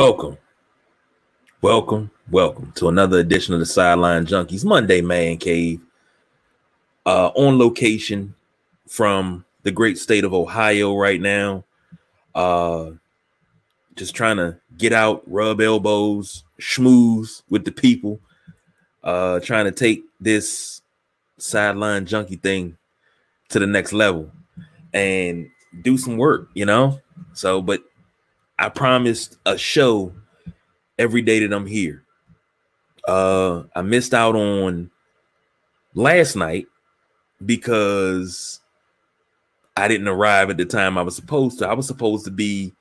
Welcome, welcome, welcome to another edition of the Sideline Junkies Monday Man Cave. Uh, on location from the great state of Ohio right now. Uh, just trying to get out, rub elbows, schmooze with the people. Uh, trying to take this sideline junkie thing to the next level and do some work, you know. So, but I promised a show every day that I'm here. Uh, I missed out on last night because I didn't arrive at the time I was supposed to. I was supposed to be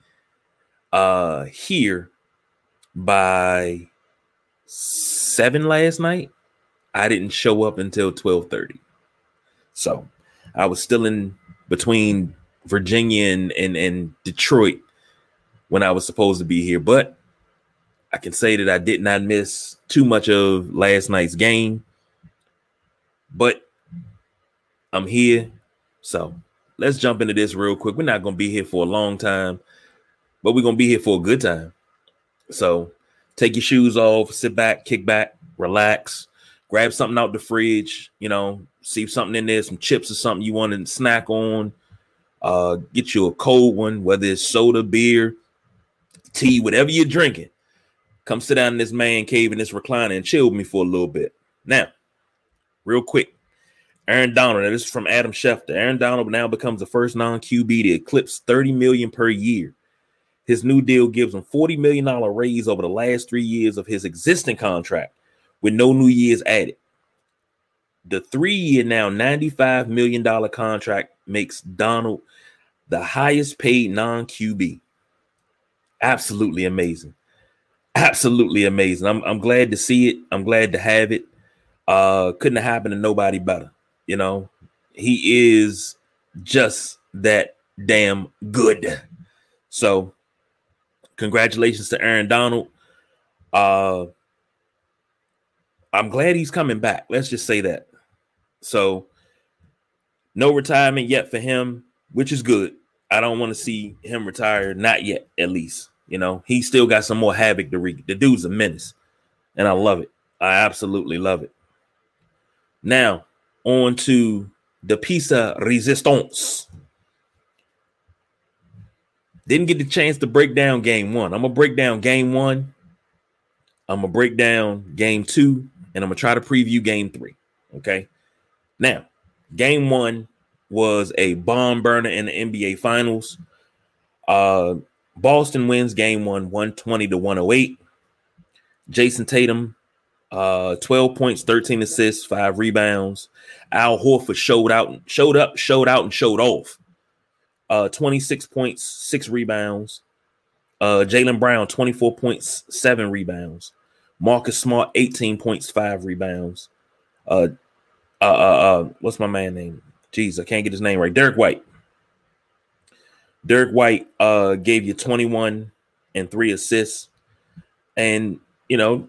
uh here by seven last night. I didn't show up until 12:30. So I was still in between Virginia and, and, and Detroit when I was supposed to be here, but I can say that I did not miss too much of last night's game. But I'm here. So let's jump into this real quick. We're not going to be here for a long time, but we're going to be here for a good time. So take your shoes off, sit back, kick back, relax, grab something out the fridge, you know, see something in there, some chips or something you want to snack on. Uh, get you a cold one, whether it's soda, beer, tea, whatever you're drinking. Come sit down in this man cave in this recliner and chill with me for a little bit. Now, real quick, Aaron Donald. This is from Adam Schefter. Aaron Donald now becomes the first non-QB to eclipse 30 million per year. His new deal gives him 40 million dollar raise over the last three years of his existing contract, with no new years added. The three-year now 95 million dollar contract makes Donald the highest paid non-QB. Absolutely amazing. Absolutely amazing. I'm, I'm glad to see it. I'm glad to have it. Uh, couldn't have happened to nobody better. You know, he is just that damn good. So, congratulations to Aaron Donald. Uh, I'm glad he's coming back. Let's just say that. So, no retirement yet for him, which is good. I don't want to see him retire, not yet, at least. You know, he still got some more havoc to wreak. The dude's a menace, and I love it. I absolutely love it. Now, on to the Pisa Resistance. Didn't get the chance to break down game one. I'm gonna break down game one. I'm gonna break down game two, and I'm gonna try to preview game three. Okay. Now, game one was a bomb burner in the NBA Finals. Uh, Boston wins game one, 120 to 108. Jayson Tatum uh, 12 points, 13 assists, five rebounds. Al Horford showed out, showed up, showed out, and showed off. Uh, 26 points, six rebounds. Uh, Jaylen Brown, 24 points, seven rebounds. Marcus Smart, 18 points, five rebounds. Uh, uh, uh, uh, what's my man name? Jeez, I can't get his name right. Derrick White. Derrick White uh gave you 21 and three assists. And you know,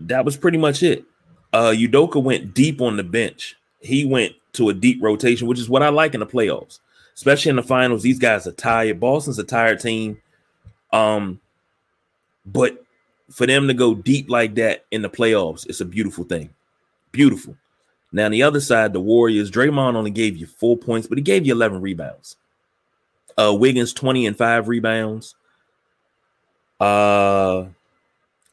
that was pretty much it. Uh Udoka went deep on the bench. He went to a deep rotation, which is what I like in the playoffs, especially in the finals. These guys are tired. Boston's a tired team. Um, but for them to go deep like that in the playoffs, it's a beautiful thing. Beautiful. Now, on the other side, the Warriors, Draymond only gave you four points, but he gave you 11 rebounds. Uh, Wiggins, 20 and five rebounds. Uh,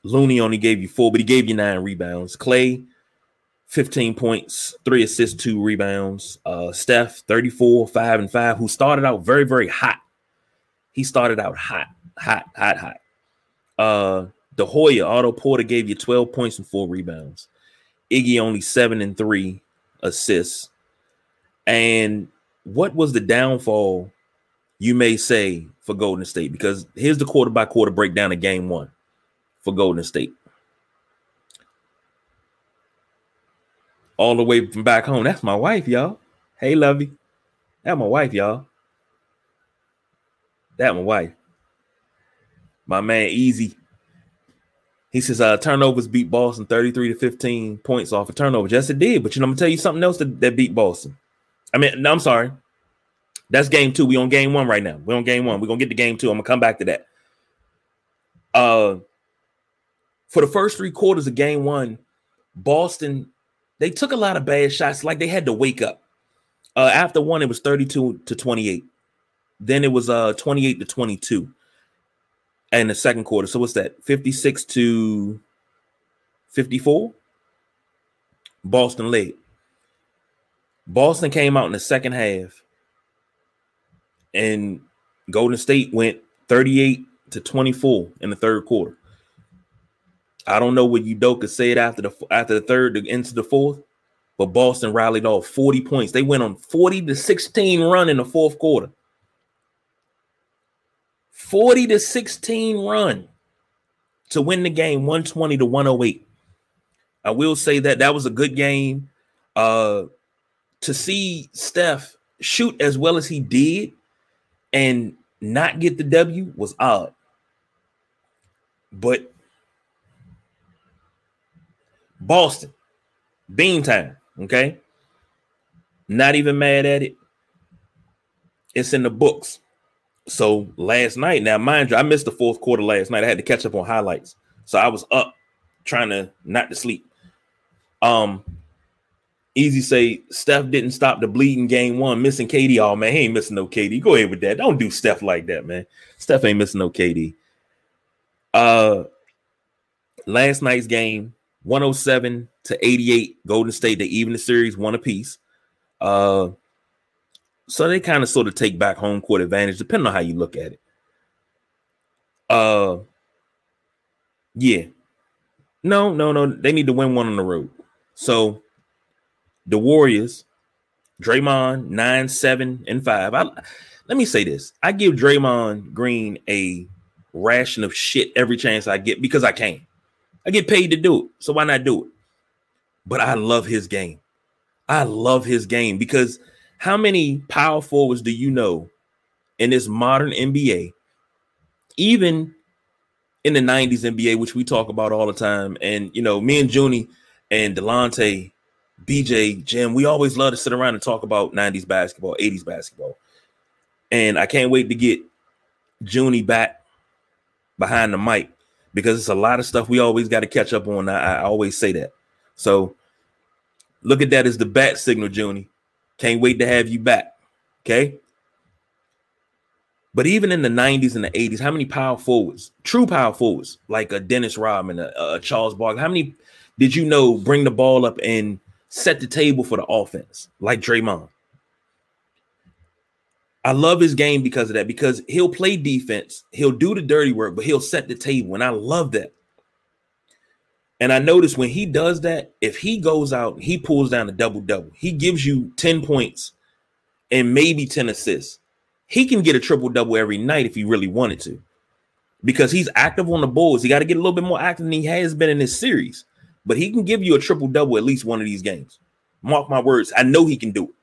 Looney only gave you four, but he gave you nine rebounds. Klay, 15 points, three assists, two rebounds. Uh, Steph, 34, five and five, who started out very, very hot. He started out hot, hot, hot, hot. Uh, De Hoya, Otto Porter gave you 12 points and four rebounds. Iggy only seven and three assists. And what was the downfall, you may say, for Golden State? Because here's the quarter by quarter breakdown of game one for Golden State. All the way from back home. That's my wife, y'all. Hey, Lovey. That's my wife, y'all. That my wife. My man Easy. He says uh turnovers beat Boston 33 to 15 points off of turnovers. Yes, it did. But you know, I'm gonna tell you something else that, that beat Boston. I mean, no, I'm sorry. That's game two. We on game one right now. We on game one. We're gonna get to game two. I'm gonna come back to that. Uh, for the first three quarters of game one, Boston they took a lot of bad shots, like they had to wake up. Uh, after one, it was 32 to 28. Then it was uh 28 to 22 in the second quarter. So what's that? 56 to 54. Boston led. Boston came out in the second half, and Golden State went 38 to 24 in the third quarter. I don't know what Udoka said after the after the third into the fourth, but Boston rallied off 40 points. They went on 40 to 16 run in the fourth quarter. 40 to 16 run to win the game 120 to 108. I will say that that was a good game. Uh to see Steph shoot as well as he did and not get the W was odd. But Boston, Beantown, okay? Not even mad at it. It's in the books. So last night, now mind you, I missed the fourth quarter last night. I had to catch up on highlights. So I was up trying to not to sleep. Um, easy say Steph didn't stop the bleeding game one, missing KD. Oh man, he ain't missing no KD. Go ahead with that. Don't do Steph like that, man. Steph ain't missing no KD. Uh last night's game, 107 to 88, Golden State, they even the series one apiece. Uh so they kind of sort of take back home court advantage, depending on how you look at it. Uh yeah. No, no, no. They need to win one on the road. So the Warriors, Draymond, nine, seven, and five. I, let me say this. I give Draymond Green a ration of shit every chance I get because I can. I get paid to do it. So why not do it? But I love his game. I love his game because how many power forwards do you know in this modern NBA, even in the 90s NBA, which we talk about all the time? And, you know, me and Junie and Delonte BJ, Jim, we always love to sit around and talk about 90s basketball, 80s basketball. And I can't wait to get Junie back behind the mic because it's a lot of stuff we always got to catch up on. I, I, always say that. So look at that as the bat signal, Junie. Can't wait to have you back. Okay. But even in the 90s and the 80s, how many power forwards, true power forwards, like a Dennis Rodman, a, a Charles Barkley, how many did you know bring the ball up and set the table for the offense, like Draymond. I love his game because of that, because he'll play defense, he'll do the dirty work, but he'll set the table. And I love that. And I notice when he does that, if he goes out, he pulls down a double double, he gives you 10 points and maybe 10 assists. He can get a triple double every night if he really wanted to, because he's active on the boards. He got to get a little bit more active than he has been in this series but he can give you a triple double at least one of these games. Mark my words. I know he can do it.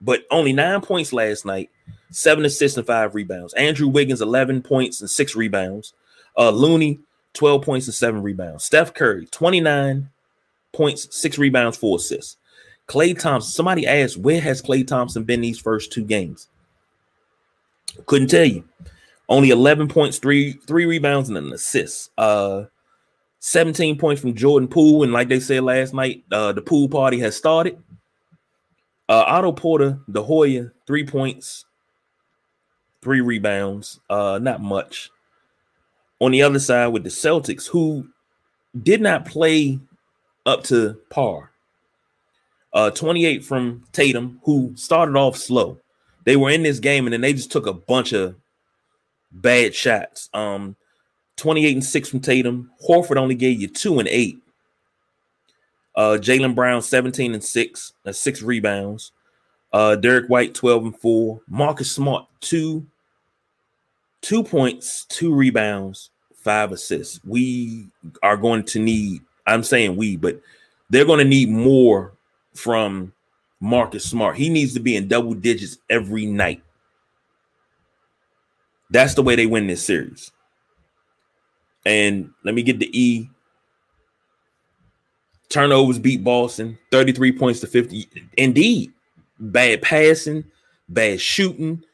But only nine points last night, seven assists and five rebounds. Andrew Wiggins, 11 points and six rebounds. Uh, Looney, 12 points and seven rebounds. Steph Curry, 29 points, six rebounds, four assists. Klay Thompson, somebody asked, where has Klay Thompson been these first two games? Couldn't tell you. Only 11 points, three, three rebounds, and an assist. Uh, 17 points from Jordan Poole. And like they said last night, uh, the pool party has started. Uh, Otto Porter, the Hoya, three points, three rebounds, uh, not much. On the other side with the Celtics, who did not play up to par. Uh, 28 from Tatum, who started off slow. They were in this game and then they just took a bunch of bad shots. Um, 28 and 6 from Tatum. Horford only gave you 2 and 8. Uh, Jaylen Brown, 17 and 6, uh, six rebounds. Uh, Derrick White, 12 and 4. Marcus Smart, two, two points, two rebounds, five assists. We are going to need, I'm saying we, but they're going to need more from Marcus Smart. He needs to be in double digits every night. That's the way they win this series. And let me get the E. Turnovers beat Boston 33 points to 50. Indeed, bad passing, bad shooting.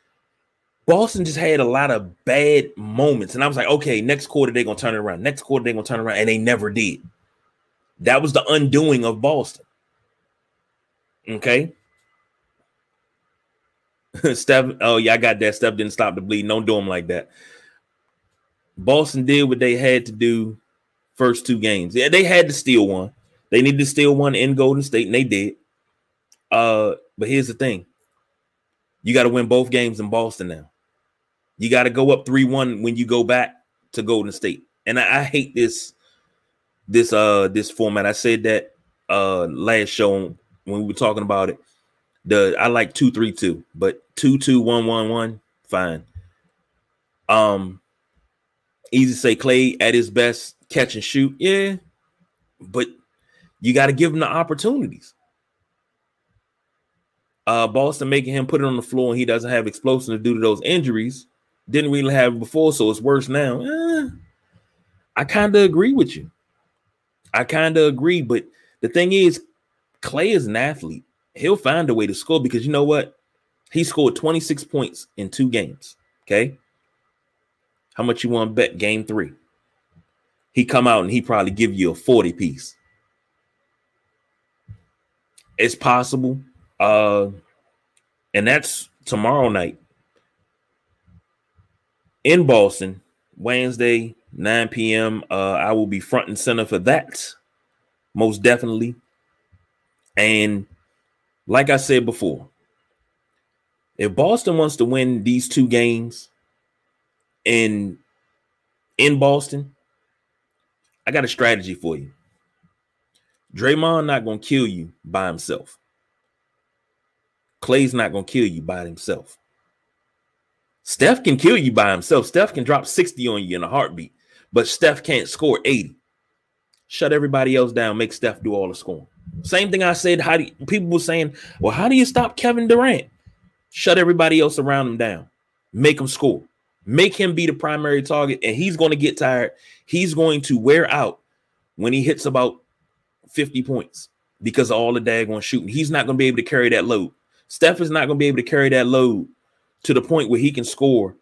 Boston just had a lot of bad moments. And I was like, okay, next quarter they're gonna turn it around. Next quarter they're gonna turn around, and they never did. That was the undoing of Boston. Okay. Steph, oh yeah, I got that. Steph didn't stop the bleeding. Don't do them like that. Boston did what they had to do first two games. Yeah, they had to steal one. They needed to steal one in Golden State, and they did. Uh, but here's the thing: you got to win both games in Boston now. You got to go up three one when you go back to Golden State, and I, I hate this this uh this format. I said that uh last show when we were talking about it. The I like two three two, but two two one one one fine. Um, easy to say Klay at his best, catch and shoot, yeah, but you got to give him the opportunities. Uh, Boston making him put it on the floor and he doesn't have explosiveness due to those injuries. Didn't really have before, so it's worse now. Eh, I kind of agree with you. I kind of agree, but the thing is, Klay is an athlete. He'll find a way to score because you know what? He scored 26 points in two games. Okay. How much you want to bet game three? He come out and he probably give you a 40 piece. It's possible. Uh, and that's tomorrow night in Boston, Wednesday, 9 p.m. Uh, I will be front and center for that, most definitely. And like I said before, if Boston wants to win these two games in in Boston, I got a strategy for you. Draymond not gonna kill you by himself. Klay's not gonna kill you by himself. Steph can kill you by himself. Steph can drop 60 on you in a heartbeat, but Steph can't score 80. Shut everybody else down, make Steph do all the scoring. Same thing I said. How do you, people were saying, well, how do you stop Kevin Durant? Shut everybody else around him down, make him score, make him be the primary target, and he's going to get tired. He's going to wear out when he hits about 50 points because of all the daggone shooting. He's not going to be able to carry that load. Steph is not going to be able to carry that load to the point where he can score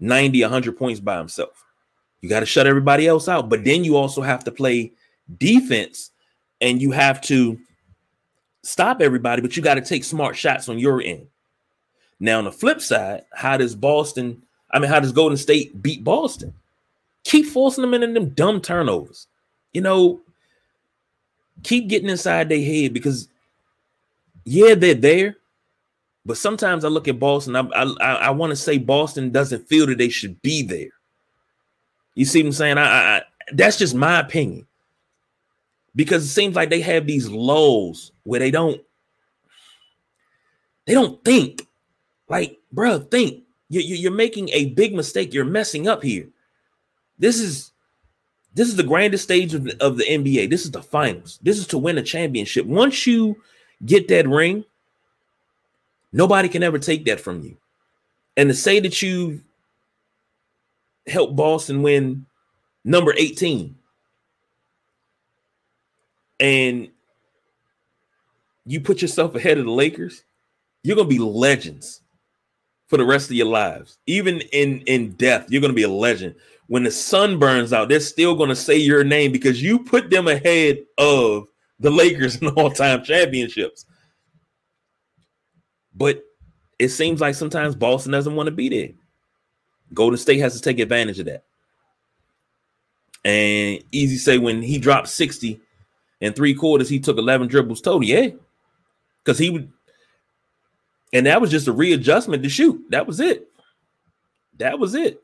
90, 100 points by himself. You got to shut everybody else out. But then you also have to play defense and you have to stop everybody, but you got to take smart shots on your end. Now, on the flip side, how does Boston, I mean, how does Golden State beat Boston? Keep forcing them into them dumb turnovers. You know, keep getting inside their head because, yeah, they're there, but sometimes I look at Boston. I I, I want to say Boston doesn't feel that they should be there. You see what I'm saying? I, I that's just my opinion. Because it seems like they have these lows where they don't they don't think. Like bro think. You, you, you're making a big mistake. You're messing up here. This is this is the grandest stage of the, of the nba this is the finals. This is to win a championship. Once you get that ring Nobody can ever take that from you. And to say that you helped Boston win number 18 and you put yourself ahead of the Lakers, you're going to be legends for the rest of your lives. Even in in death, you're going to be a legend. When the sun burns out, they're still going to say your name because you put them ahead of the Lakers in all-time championships. But it seems like sometimes Boston doesn't want to be there. Golden State has to take advantage of that. And easy say when he dropped 60 in three quarters, he took 11 dribbles total. Yeah. Because he would, and that was just a readjustment to shoot. That was it. That was it.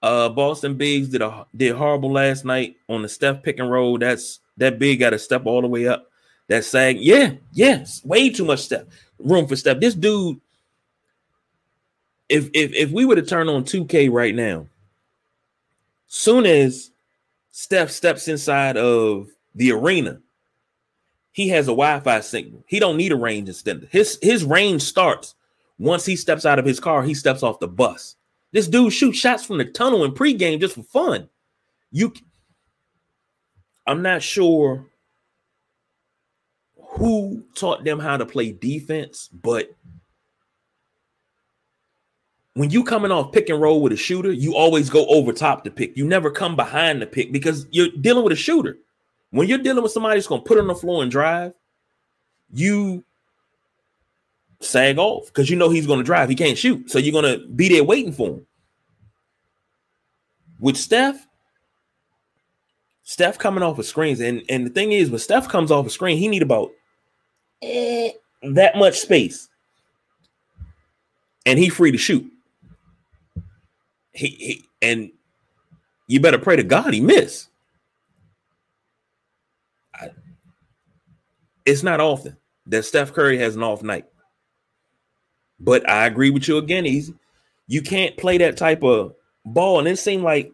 Uh Boston Bigs did a did horrible last night on the Steph pick and roll. That's that big got to step all the way up. That sag, yeah, yes, way too much step room for step. This dude, if if if we were to turn on 2K right now, soon as Steph steps inside of the arena, he has a Wi-Fi signal. He don't need a range extender. His his range starts once he steps out of his car. He steps off the bus. This dude shoots shots from the tunnel in pregame just for fun. You, I'm not sure who taught them how to play defense, but when you coming off pick and roll with a shooter, you always go over top the pick. You never come behind the pick because you're dealing with a shooter. When you're dealing with somebody going to put on the floor and drive, you sag off because you know he's going to drive. He can't shoot. So you're going to be there waiting for him. With Steph, Steph coming off of screens. And, and the thing is, when Steph comes off a screen, he need about that much space. And he free to shoot. He, he and you better pray to God he miss. I, it's not often that Steph Curry has an off night. But I agree with you again, He's You can't play that type of ball. And it seemed like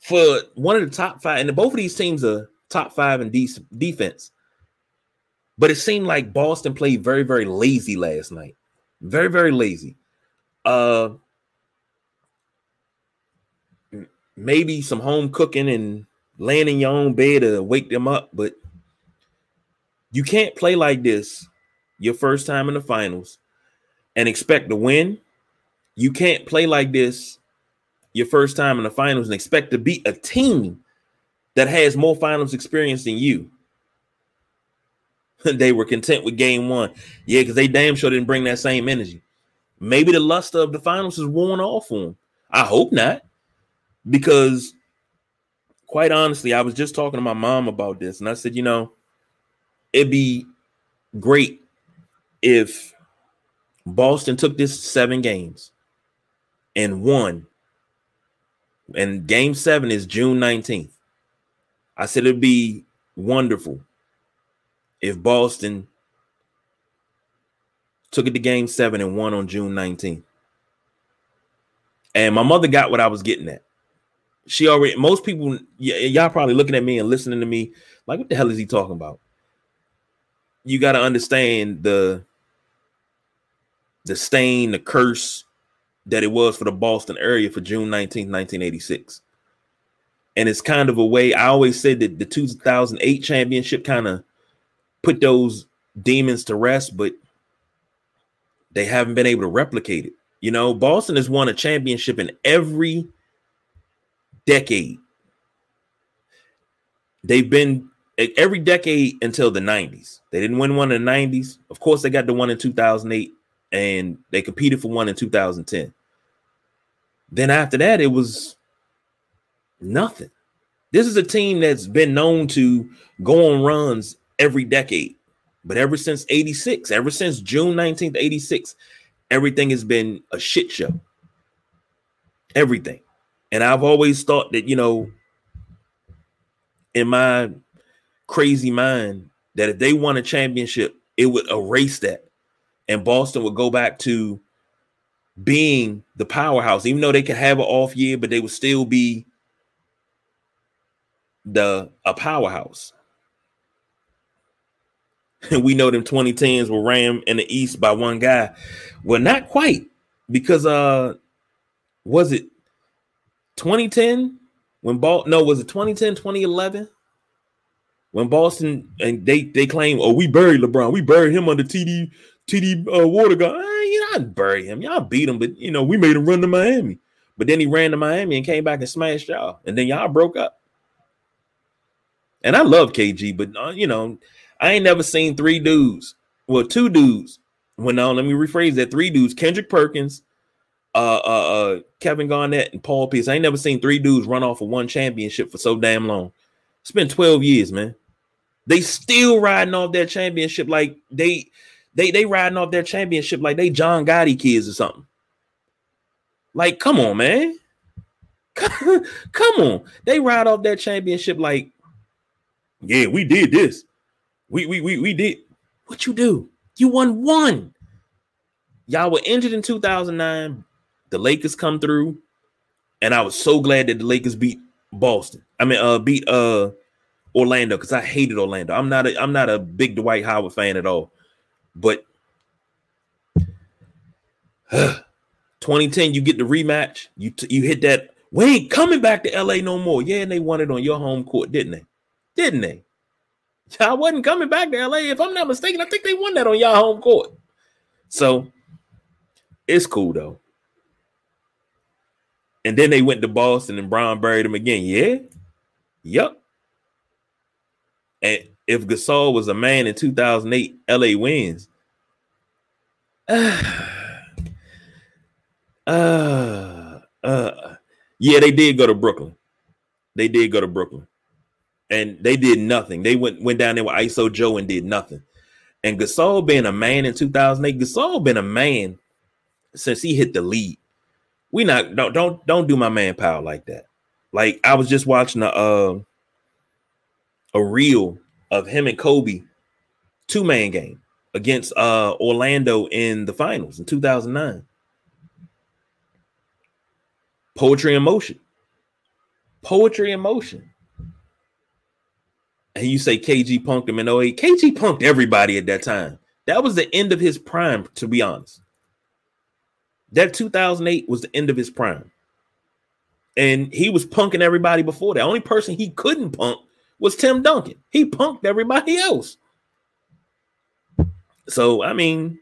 for one of the top five, and both of these teams are top five in de- defense. But it seemed like Boston played very, very lazy last night. Very, very lazy. Uh maybe some home cooking and laying in your own bed to wake them up, but you can't play like this your first time in the finals and expect to win. You can't play like this your first time in the finals and expect to beat a team that has more finals experience than you. they were content with game one. Yeah, because they damn sure didn't bring that same energy. Maybe the luster of the finals is worn off for them. I hope not. Because quite honestly, I was just talking to my mom about this, and I said, you know, it'd be great if Boston took this seven games and won, and game seven is June 19th. I said it'd be wonderful if Boston took it to game seven and won on June 19th. And my mother got what I was getting at. She already, most people, y- y'all probably looking at me and listening to me like, what the hell is he talking about? You got to understand the the stain, the curse that it was for the Boston area for June 19th, 1986. And it's kind of a way I always said that the 2008 championship kind of put those demons to rest, but they haven't been able to replicate it. You know, Boston has won a championship in every decade. They've been every decade until the 90s. They didn't win one in the 90s. Of course, they got the one in 2008 and they competed for one in 2010. Then after that, it was nothing. This is a team that's been known to go on runs every decade. But ever since 86, ever since June 19th, 86, everything has been a shit show. Everything. And I've always thought that, you know, in my crazy mind, that if they won a championship, it would erase that and Boston would go back to being the powerhouse, even though they could have an off year, but they would still be the a powerhouse. And we know them 2010s were ran in the East by one guy. Well, not quite, because uh was it 2010 when ball no was it 2010 2011 when Boston and they they claim oh we buried LeBron we buried him under TD TD uh, Water go, eh, you not bury him. Y'all beat him, but you know, we made him run to Miami. But then he ran to Miami and came back and smashed y'all. And then y'all broke up. And I love KG, but uh, you know, I ain't never seen three dudes. Well, two dudes. Well, no, let me rephrase that. Three dudes, Kendrick Perkins, uh, uh, uh, Kevin Garnett, and Paul Pierce. I ain't never seen three dudes run off of one championship for so damn long. It's been 12 years, man. They still riding off that championship like they they they riding off their championship like they John Gotti kids or something. Like, come on, man. come on. They ride off their championship like, yeah, we did this. We we we we did. What you do? You won one. Y'all were injured in 2009. The Lakers come through, and I was so glad that the Lakers beat Boston. I mean, uh, beat uh Orlando because I hated Orlando. I'm not a I'm not a big Dwight Howard fan at all. But 2010, you get the rematch. You t- you hit that. We ain't coming back to LA no more. Yeah, and they won it on your home court, didn't they? Didn't they? Y'all wasn't coming back to LA. If I'm not mistaken, I think they won that on y'all home court. So It's cool though. And then they went to Boston and Bron buried him again. Yeah. Yep. And if Gasol was a man in 2008, LA wins. Uh, uh, uh, yeah, they did go to Brooklyn. They did go to Brooklyn. And they did nothing. They went went down there with ISO Joe and did nothing. And Gasol being a man in 2008, Gasol been a man since he hit the lead. We not don't don't don't do my man power like that. Like I was just watching a uh, a reel of him and Kobe two man game against uh Orlando in the finals in 2009. Poetry in motion. Poetry in motion. And you say KG punked him in 08. KG punked everybody at that time. That was the end of his prime, to be honest. That 2008 was the end of his prime. And he was punking everybody before that. Only person he couldn't punk was Tim Duncan. He punked everybody else. So, I mean,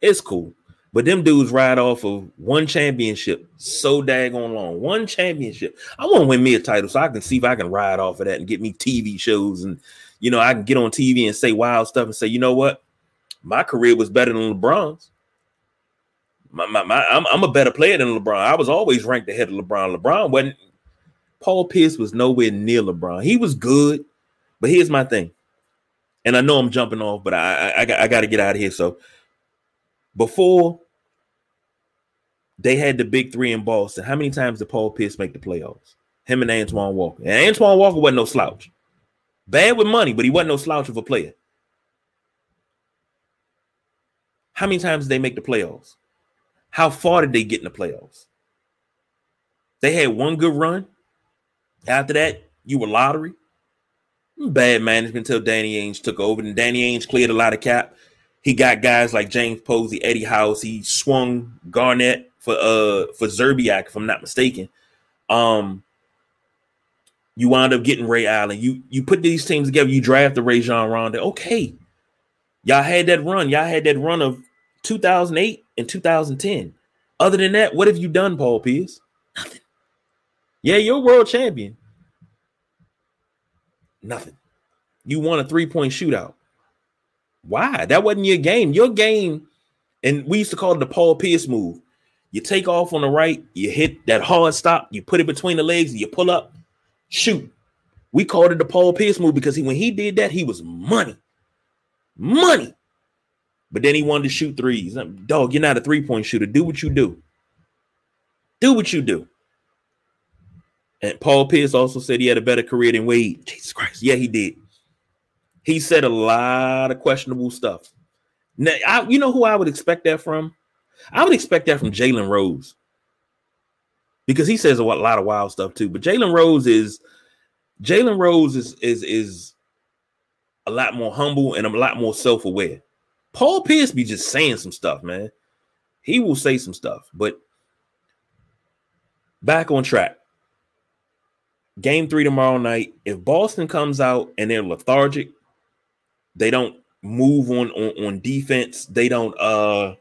it's cool. But them dudes ride off of one championship so daggone long. One championship. I want to win me a title so I can see if I can ride off of that and get me TV shows and you know I can get on TV and say wild stuff and say, you know what, my career was better than LeBron's. My, my, my I'm, I'm a better player than LeBron. I was always ranked ahead of LeBron. LeBron wasn't. Paul Pierce was nowhere near LeBron. He was good, but here's my thing, and I know I'm jumping off, but I I, I, I got to get out of here. So before they had the big three in Boston. How many times did Paul Pierce make the playoffs? Him and Antoine Walker. And Antoine Walker wasn't no slouch. Bad with money, but he wasn't no slouch of a player. How many times did they make the playoffs? How far did they get in the playoffs? They had one good run. After that, you were lottery. Bad management until Danny Ainge took over, and Danny Ainge cleared a lot of cap. He got guys like James Posey, Eddie House. He swung Garnett for uh for Szczerbiak, if I'm not mistaken. Um, you wound up getting Ray Allen. You you put these teams together. You draft the Ray Rajon Rondo. Okay, y'all had that run. Y'all had that run of 2008 and 2010. Other than that, what have you done, Paul Pierce? Nothing. Yeah, you're world champion. Nothing. You won a three point shootout. Why? That wasn't your game. Your game, and we used to call it the Paul Pierce move. You take off on the right, you hit that hard stop, you put it between the legs, and you pull up, shoot. We called it the Paul Pierce move because he, when he did that, he was money, money. But then he wanted to shoot threes. Dog, you're not a three point shooter. Do what you do. Do what you do. And Paul Pierce also said he had a better career than Wade. Jesus Christ. Yeah, he did. He said a lot of questionable stuff. Now, I, you know who I would expect that from? I would expect that from Jalen Rose because he says a lot of wild stuff too. But Jalen Rose is Jalen Rose is is is a lot more humble and a lot more self aware. Paul Pierce be just saying some stuff, man. He will say some stuff, but back on track. Game three tomorrow night. If Boston comes out and they're lethargic, they don't move on on, on defense. They don't uh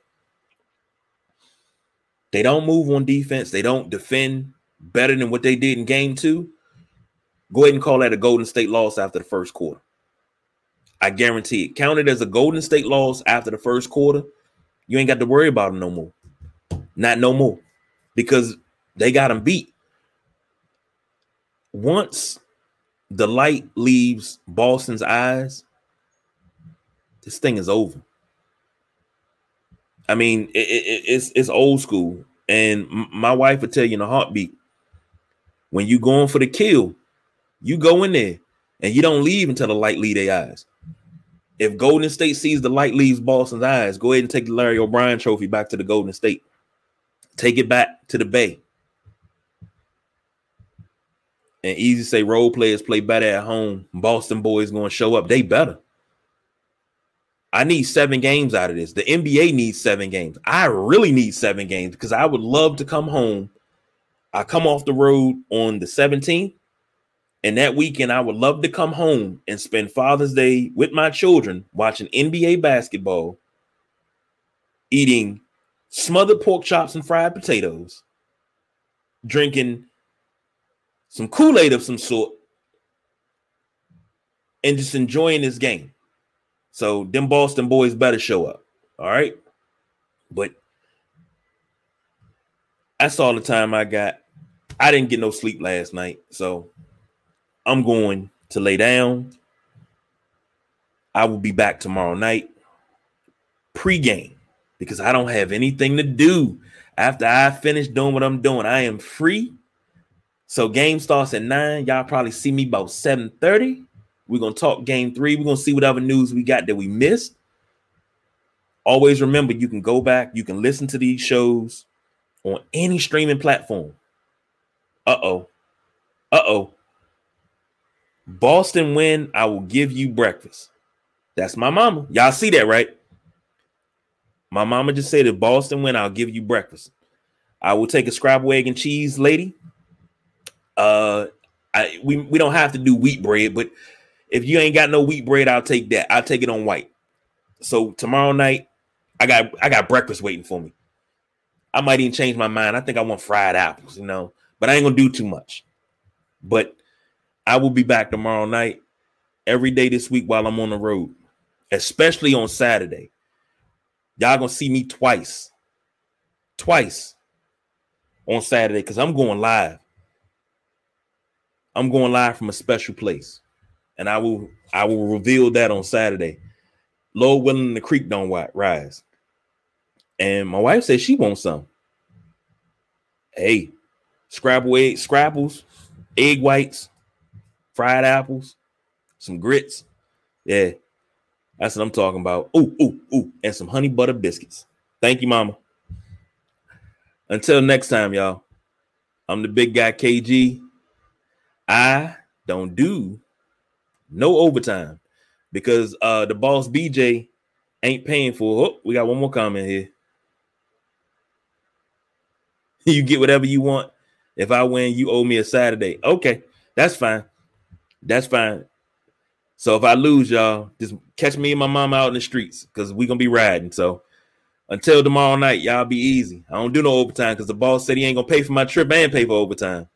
they don't move on defense. They don't defend better than what they did in game two. Go ahead and call that a Golden State loss after the first quarter. I guarantee it. Count it as a Golden State loss after the first quarter. You ain't got to worry about them no more. Not no more. Because they got them beat. Once the light leaves Boston's eyes, this thing is over. I mean, it, it, it's it's old school, and my wife would tell you in a heartbeat when you going for the kill, you go in there and you don't leave until the light leave their eyes. If Golden State sees the light leaves Boston's eyes, go ahead and take the Larry O'Brien Trophy back to the Golden State. Take it back to the Bay. And easy say role players play better at home. Boston boys going to show up. They better. I need seven games out of this. The NBA needs seven games. I really need seven games because I would love to come home. I come off the road on the 17th, and that weekend I would love to come home and spend Father's Day with my children watching NBA basketball, eating smothered pork chops and fried potatoes, drinking some Kool-Aid of some sort, and just enjoying this game. So them Boston boys better show up. All right. But that's all the time I got. I didn't get no sleep last night. So I'm going to lay down. I will be back tomorrow night pre-game because I don't have anything to do after I finish doing what I'm doing. I am free. So game starts at nine. Y'all probably see me about 7:30. We're gonna talk game three. We're gonna see whatever news we got that we missed. Always remember you can go back, you can listen to these shows on any streaming platform. Uh-oh. Uh-oh. Boston win, I will give you breakfast. That's my mama. Y'all see that, right? My mama just said if Boston win, I'll give you breakfast. I will take a scrabble egg and cheese, lady. Uh I we, we don't have to do wheat bread, but if you ain't got no wheat bread, I'll take that. I'll take it on white. So tomorrow night, I got I got breakfast waiting for me. I might even change my mind. I think I want fried apples, you know, but I ain't gonna do too much. But I will be back tomorrow night, every day this week while I'm on the road, especially on Saturday. Y'all gonna see me twice, twice on Saturday because I'm going live. I'm going live from a special place and I will I will reveal that on Saturday. Lord willing, the creek don't rise. And my wife said she wants some. Hey, scrabble egg, scrapples, egg whites, fried apples, some grits. Yeah, that's what I'm talking about. Ooh, ooh, ooh, and some honey butter biscuits. Thank you, mama. Until next time, y'all. I'm the big guy KG. I don't do no overtime because uh the boss BJ ain't paying for. Oh, we got one more comment here. you get whatever you want. If I win, you owe me a Saturday. Okay, that's fine. That's fine. So if I lose, y'all, just catch me and my mom out in the streets because we gonna be riding. So until tomorrow night, y'all be easy. I don't do no overtime because the boss said he ain't gonna pay for my trip and pay for overtime.